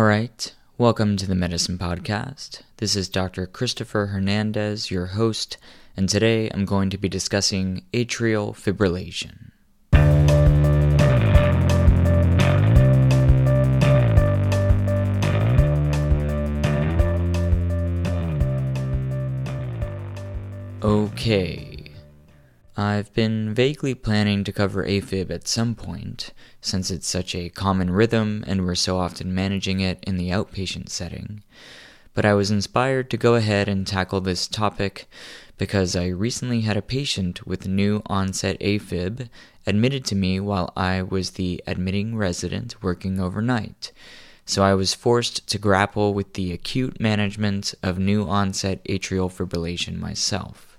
All right, welcome to the Medicine Podcast. This is Dr. Christopher Hernandez, your host, and today I'm going to be discussing atrial fibrillation. Okay. I've been vaguely planning to cover AFib at some point, since it's such a common rhythm and we're so often managing it in the outpatient setting. But I was inspired to go ahead and tackle this topic because I recently had a patient with new onset AFib admitted to me while I was the admitting resident working overnight. So I was forced to grapple with the acute management of new onset atrial fibrillation myself.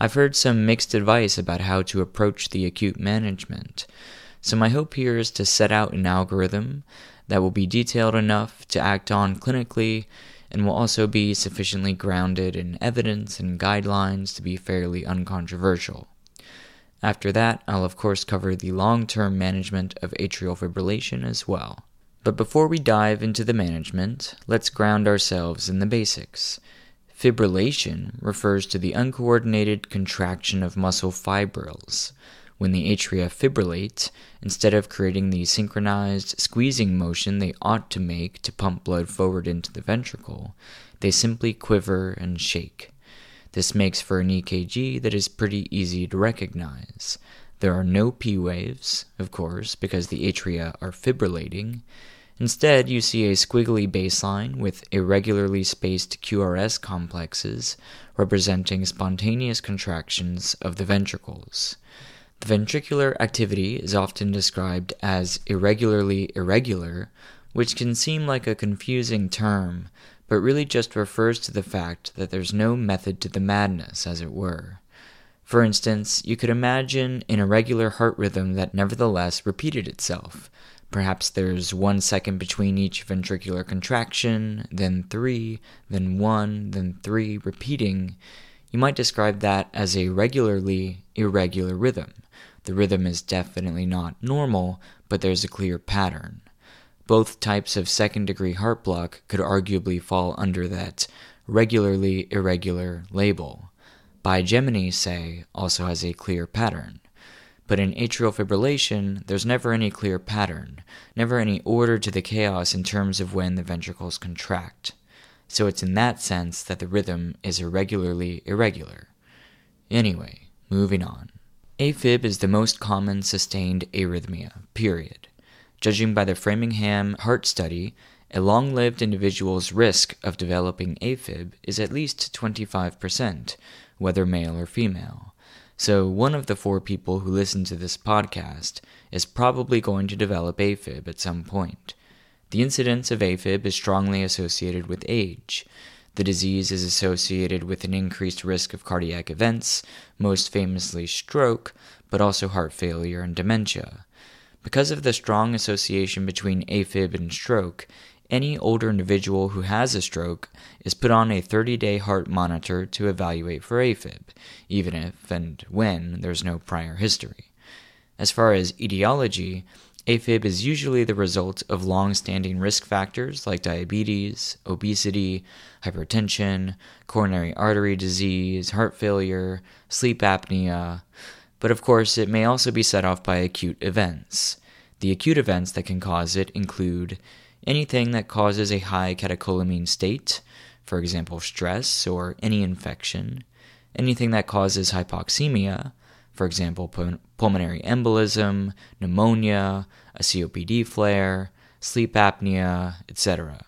I've heard some mixed advice about how to approach the acute management, so my hope here is to set out an algorithm that will be detailed enough to act on clinically and will also be sufficiently grounded in evidence and guidelines to be fairly uncontroversial. After that, I'll of course cover the long term management of atrial fibrillation as well. But before we dive into the management, let's ground ourselves in the basics. Fibrillation refers to the uncoordinated contraction of muscle fibrils. When the atria fibrillate, instead of creating the synchronized squeezing motion they ought to make to pump blood forward into the ventricle, they simply quiver and shake. This makes for an EKG that is pretty easy to recognize. There are no P waves, of course, because the atria are fibrillating, Instead, you see a squiggly baseline with irregularly spaced QRS complexes representing spontaneous contractions of the ventricles. The ventricular activity is often described as irregularly irregular, which can seem like a confusing term, but really just refers to the fact that there's no method to the madness, as it were. For instance, you could imagine an irregular heart rhythm that nevertheless repeated itself, Perhaps there's one second between each ventricular contraction, then three, then one, then three, repeating. You might describe that as a regularly irregular rhythm. The rhythm is definitely not normal, but there's a clear pattern. Both types of second degree heart block could arguably fall under that regularly irregular label. Bigeminy, say, also has a clear pattern. But in atrial fibrillation, there's never any clear pattern, never any order to the chaos in terms of when the ventricles contract. So it's in that sense that the rhythm is irregularly irregular. Anyway, moving on. AFib is the most common sustained arrhythmia, period. Judging by the Framingham Heart Study, a long lived individual's risk of developing AFib is at least 25%, whether male or female. So, one of the four people who listen to this podcast is probably going to develop AFib at some point. The incidence of AFib is strongly associated with age. The disease is associated with an increased risk of cardiac events, most famously stroke, but also heart failure and dementia. Because of the strong association between AFib and stroke, any older individual who has a stroke is put on a 30 day heart monitor to evaluate for AFib, even if and when there's no prior history. As far as etiology, AFib is usually the result of long standing risk factors like diabetes, obesity, hypertension, coronary artery disease, heart failure, sleep apnea, but of course, it may also be set off by acute events. The acute events that can cause it include anything that causes a high catecholamine state, for example, stress or any infection, anything that causes hypoxemia, for example, pulmonary embolism, pneumonia, a COPD flare, sleep apnea, etc.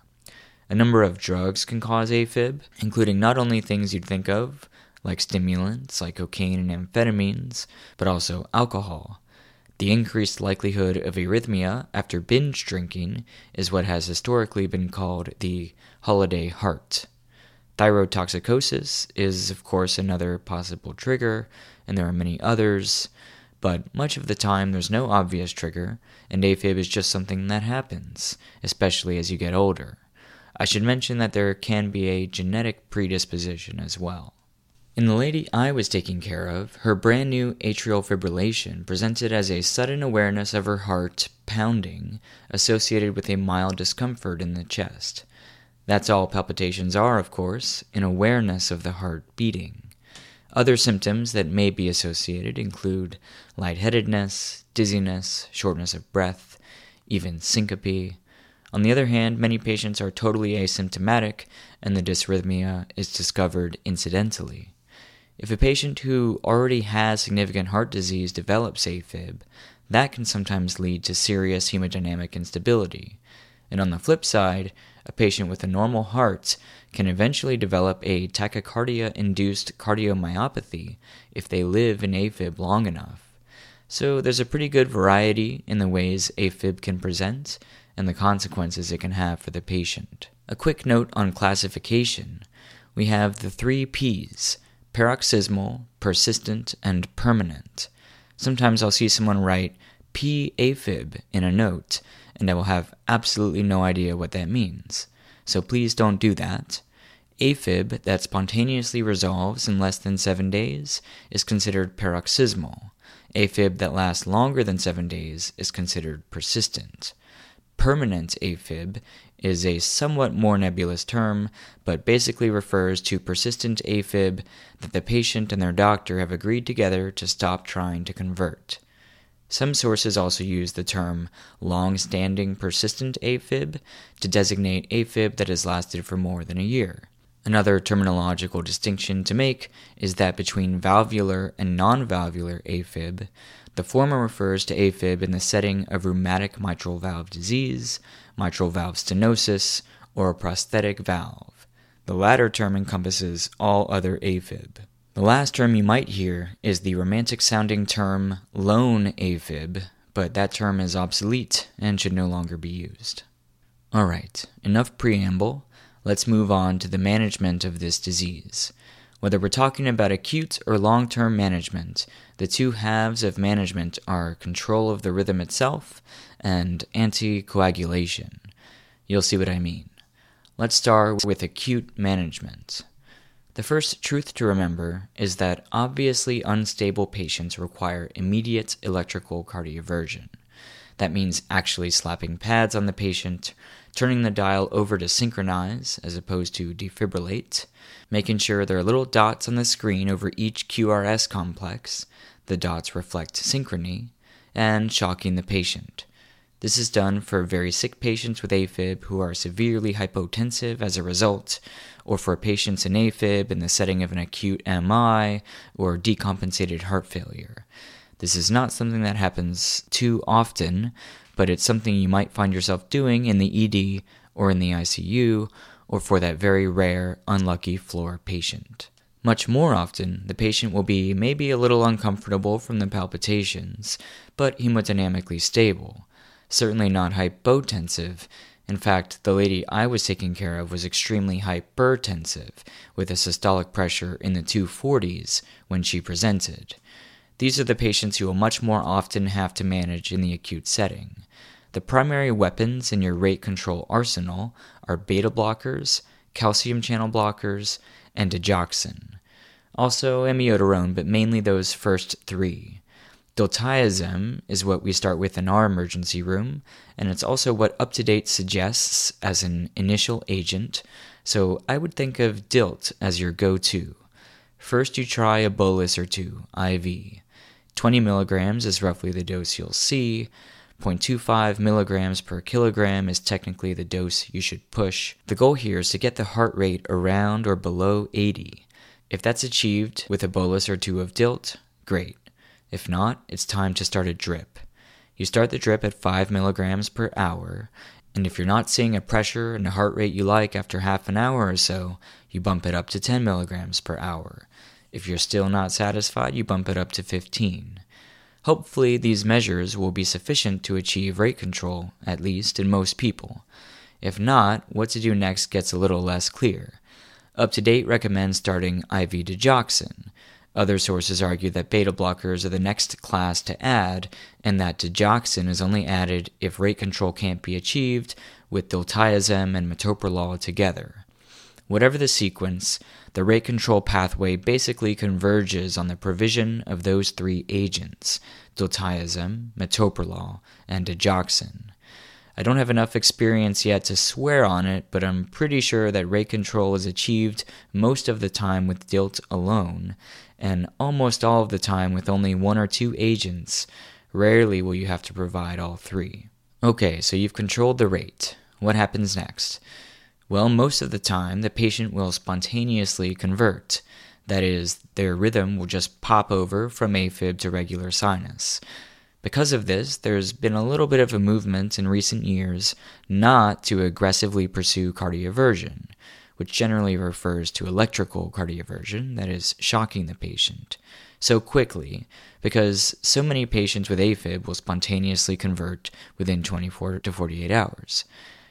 A number of drugs can cause AFib, including not only things you'd think of, like stimulants like cocaine and amphetamines, but also alcohol, the increased likelihood of arrhythmia after binge drinking is what has historically been called the holiday heart. Thyrotoxicosis is, of course, another possible trigger, and there are many others, but much of the time there's no obvious trigger, and AFib is just something that happens, especially as you get older. I should mention that there can be a genetic predisposition as well. In the lady I was taking care of, her brand new atrial fibrillation presented as a sudden awareness of her heart pounding associated with a mild discomfort in the chest. That's all palpitations are, of course, an awareness of the heart beating. Other symptoms that may be associated include lightheadedness, dizziness, shortness of breath, even syncope. On the other hand, many patients are totally asymptomatic and the dysrhythmia is discovered incidentally. If a patient who already has significant heart disease develops AFib, that can sometimes lead to serious hemodynamic instability. And on the flip side, a patient with a normal heart can eventually develop a tachycardia induced cardiomyopathy if they live in AFib long enough. So there's a pretty good variety in the ways AFib can present and the consequences it can have for the patient. A quick note on classification we have the three P's paroxysmal, persistent, and permanent. Sometimes I'll see someone write P AFib in a note, and I will have absolutely no idea what that means. So please don't do that. AFib that spontaneously resolves in less than seven days is considered paroxysmal. AFib that lasts longer than seven days is considered persistent. Permanent AFib is a somewhat more nebulous term, but basically refers to persistent AFib that the patient and their doctor have agreed together to stop trying to convert. Some sources also use the term long standing persistent AFib to designate AFib that has lasted for more than a year. Another terminological distinction to make is that between valvular and non valvular AFib, the former refers to AFib in the setting of rheumatic mitral valve disease, mitral valve stenosis, or a prosthetic valve. The latter term encompasses all other AFib. The last term you might hear is the romantic sounding term lone AFib, but that term is obsolete and should no longer be used. Alright, enough preamble. Let's move on to the management of this disease. Whether we're talking about acute or long term management, the two halves of management are control of the rhythm itself and anticoagulation. You'll see what I mean. Let's start with acute management. The first truth to remember is that obviously unstable patients require immediate electrical cardioversion. That means actually slapping pads on the patient, turning the dial over to synchronize as opposed to defibrillate, making sure there are little dots on the screen over each QRS complex, the dots reflect synchrony, and shocking the patient. This is done for very sick patients with AFib who are severely hypotensive as a result, or for patients in AFib in the setting of an acute MI or decompensated heart failure. This is not something that happens too often, but it's something you might find yourself doing in the ED or in the ICU or for that very rare, unlucky floor patient. Much more often, the patient will be maybe a little uncomfortable from the palpitations, but hemodynamically stable. Certainly not hypotensive. In fact, the lady I was taking care of was extremely hypertensive, with a systolic pressure in the 240s when she presented. These are the patients you will much more often have to manage in the acute setting. The primary weapons in your rate control arsenal are beta blockers, calcium channel blockers, and digoxin. Also amiodarone, but mainly those first three. Diltiazem is what we start with in our emergency room, and it's also what UpToDate suggests as an initial agent, so I would think of DILT as your go to. First, you try a bolus or two, IV. 20 milligrams is roughly the dose you'll see. 0.25 milligrams per kilogram is technically the dose you should push. The goal here is to get the heart rate around or below 80. If that's achieved with a bolus or two of DILT, great. If not, it's time to start a drip. You start the drip at 5 milligrams per hour, and if you're not seeing a pressure and a heart rate you like after half an hour or so, you bump it up to 10 milligrams per hour. If you're still not satisfied, you bump it up to 15. Hopefully, these measures will be sufficient to achieve rate control, at least in most people. If not, what to do next gets a little less clear. UpToDate recommends starting IV digoxin. Other sources argue that beta blockers are the next class to add, and that digoxin is only added if rate control can't be achieved with diltiazem and metoprolol together. Whatever the sequence, the rate control pathway basically converges on the provision of those three agents diltiazem, metoprolol, and digoxin. I don't have enough experience yet to swear on it, but I'm pretty sure that rate control is achieved most of the time with DILT alone, and almost all of the time with only one or two agents. Rarely will you have to provide all three. Okay, so you've controlled the rate. What happens next? Well, most of the time, the patient will spontaneously convert. That is, their rhythm will just pop over from AFib to regular sinus. Because of this, there's been a little bit of a movement in recent years not to aggressively pursue cardioversion, which generally refers to electrical cardioversion, that is, shocking the patient, so quickly because so many patients with AFib will spontaneously convert within 24 to 48 hours.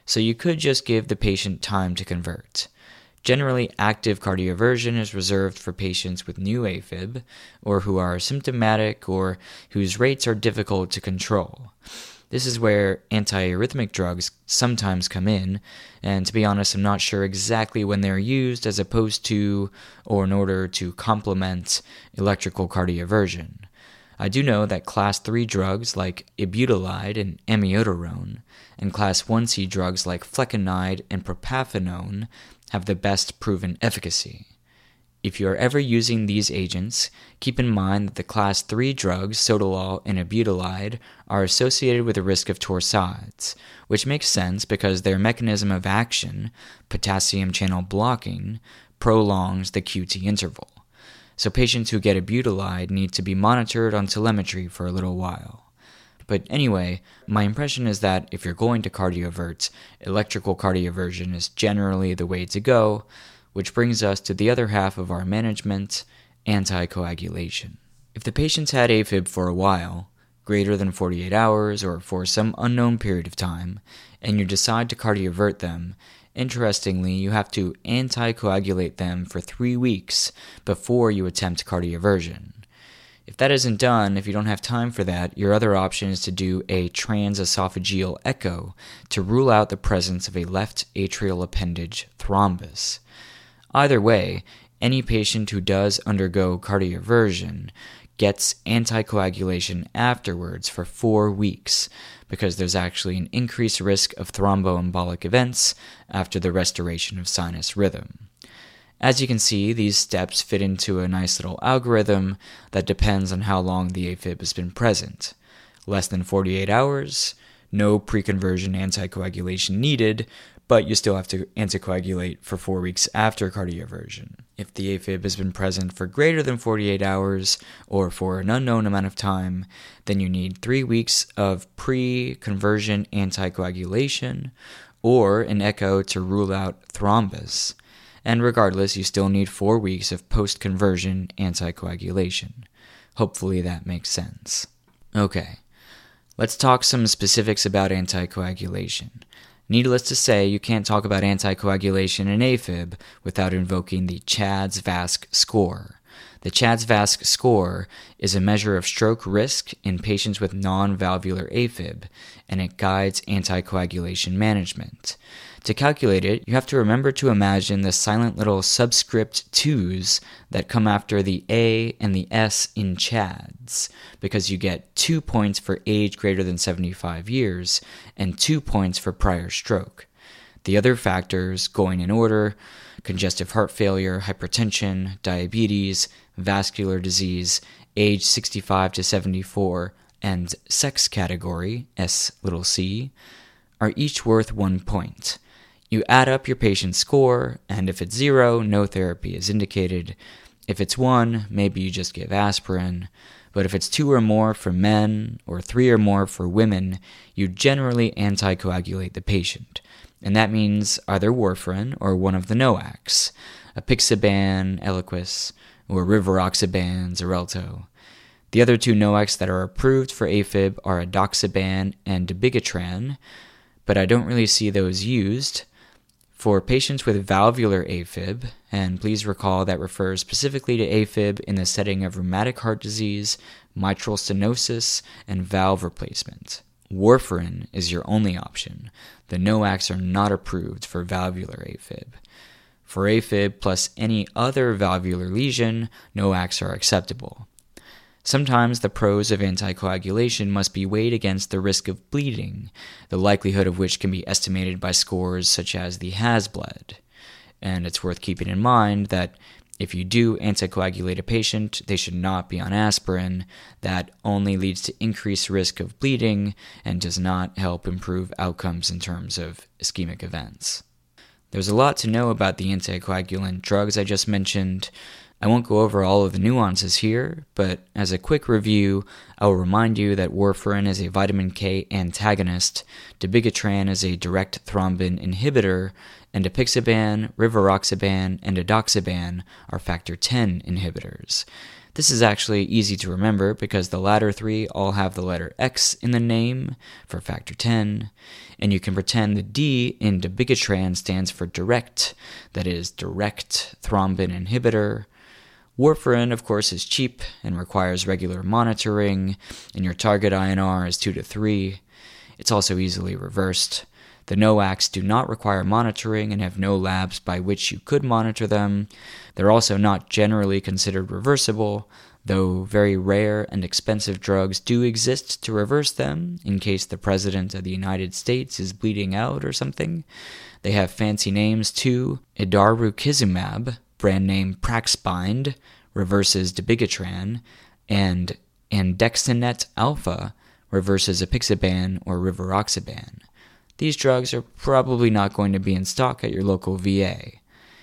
So you could just give the patient time to convert. Generally, active cardioversion is reserved for patients with new AFib or who are symptomatic or whose rates are difficult to control. This is where antiarrhythmic drugs sometimes come in, and to be honest, I'm not sure exactly when they're used as opposed to or in order to complement electrical cardioversion. I do know that class 3 drugs like ibutilide and amiodarone, and class 1C drugs like flecainide and propafenone have the best proven efficacy. If you are ever using these agents, keep in mind that the class 3 drugs, sotalol and ibutilide, are associated with a risk of torsades, which makes sense because their mechanism of action, potassium channel blocking, prolongs the QT interval. So patients who get ibutilide need to be monitored on telemetry for a little while. But anyway, my impression is that if you're going to cardiovert, electrical cardioversion is generally the way to go, which brings us to the other half of our management anticoagulation. If the patient's had AFib for a while, greater than 48 hours or for some unknown period of time, and you decide to cardiovert them, interestingly, you have to anticoagulate them for three weeks before you attempt cardioversion. If that isn't done, if you don't have time for that, your other option is to do a transesophageal echo to rule out the presence of a left atrial appendage thrombus. Either way, any patient who does undergo cardioversion gets anticoagulation afterwards for four weeks because there's actually an increased risk of thromboembolic events after the restoration of sinus rhythm. As you can see, these steps fit into a nice little algorithm that depends on how long the AFib has been present. Less than 48 hours, no pre-conversion anticoagulation needed, but you still have to anticoagulate for four weeks after cardioversion. If the AFib has been present for greater than 48 hours or for an unknown amount of time, then you need three weeks of pre conversion anticoagulation or an echo to rule out thrombus and regardless, you still need four weeks of post conversion anticoagulation. Hopefully that makes sense. Okay, let's talk some specifics about anticoagulation. Needless to say, you can't talk about anticoagulation in AFib without invoking the CHADS VASC score. The CHADS VASC score is a measure of stroke risk in patients with non valvular AFib, and it guides anticoagulation management. To calculate it, you have to remember to imagine the silent little subscript 2s that come after the A and the S in CHADS, because you get 2 points for age greater than 75 years and 2 points for prior stroke. The other factors, going in order, congestive heart failure, hypertension, diabetes, vascular disease, age 65 to 74, and sex category, S little c, are each worth one point. You add up your patient's score, and if it's zero, no therapy is indicated. If it's one, maybe you just give aspirin. But if it's two or more for men, or three or more for women, you generally anticoagulate the patient. And that means either warfarin or one of the NOACs, apixaban, Eliquis, or rivaroxaban, Xarelto. The other two NOACs that are approved for AFib are edoxaban and dabigatran, but I don't really see those used. For patients with valvular AFib, and please recall that refers specifically to AFib in the setting of rheumatic heart disease, mitral stenosis, and valve replacement. Warfarin is your only option. The NOACs are not approved for valvular AFib. For AFib plus any other valvular lesion, NOACs are acceptable. Sometimes the pros of anticoagulation must be weighed against the risk of bleeding, the likelihood of which can be estimated by scores such as the has bled. And it's worth keeping in mind that if you do anticoagulate a patient, they should not be on aspirin. That only leads to increased risk of bleeding and does not help improve outcomes in terms of ischemic events. There's a lot to know about the anticoagulant drugs I just mentioned. I won't go over all of the nuances here, but as a quick review, I will remind you that warfarin is a vitamin K antagonist, dabigatran is a direct thrombin inhibitor, and apixaban, rivaroxaban, and edoxaban are factor 10 inhibitors. This is actually easy to remember because the latter three all have the letter X in the name for factor 10, and you can pretend the D in dabigatran stands for direct, that is, direct thrombin inhibitor. Warfarin, of course, is cheap and requires regular monitoring, and your target INR is 2 to 3. It's also easily reversed. The NOACs do not require monitoring and have no labs by which you could monitor them. They're also not generally considered reversible, though very rare and expensive drugs do exist to reverse them in case the President of the United States is bleeding out or something. They have fancy names too. Idarucizumab, brand name Praxbind, reverses dabigatran, and Andexanet alfa reverses apixaban or rivaroxaban. These drugs are probably not going to be in stock at your local VA.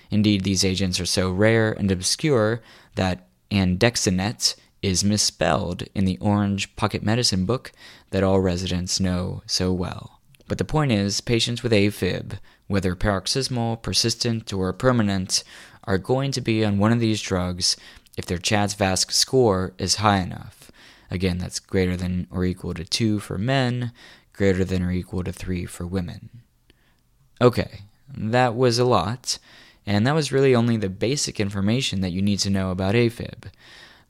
Indeed, these agents are so rare and obscure that Andexanet is misspelled in the orange pocket medicine book that all residents know so well. But the point is, patients with AFib, whether paroxysmal, persistent, or permanent, are going to be on one of these drugs if their CHA2DS2-VASc score is high enough. Again, that's greater than or equal to 2 for men, greater than or equal to 3 for women. Okay, that was a lot, and that was really only the basic information that you need to know about AFib.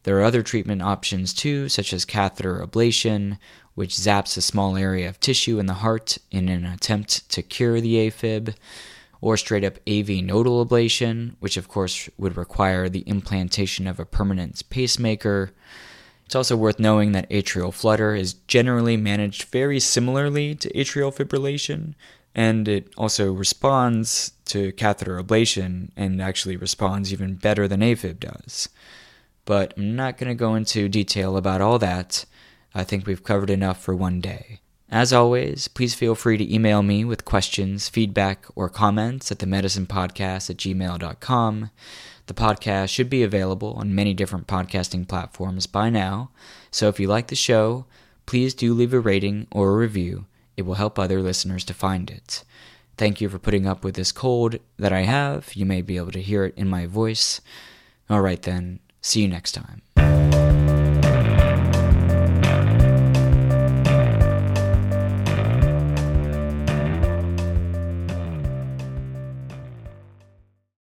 There are other treatment options too, such as catheter ablation, which zaps a small area of tissue in the heart in an attempt to cure the AFib or straight up AV nodal ablation, which of course would require the implantation of a permanent pacemaker. It's also worth knowing that atrial flutter is generally managed very similarly to atrial fibrillation, and it also responds to catheter ablation and actually responds even better than AFib does. But I'm not going to go into detail about all that. I think we've covered enough for one day. As always, please feel free to email me with questions, feedback, or comments at themedicinepodcast at gmail.com. The podcast should be available on many different podcasting platforms by now, so if you like the show, please do leave a rating or a review. It will help other listeners to find it. Thank you for putting up with this cold that I have. You may be able to hear it in my voice. All right, then. See you next time.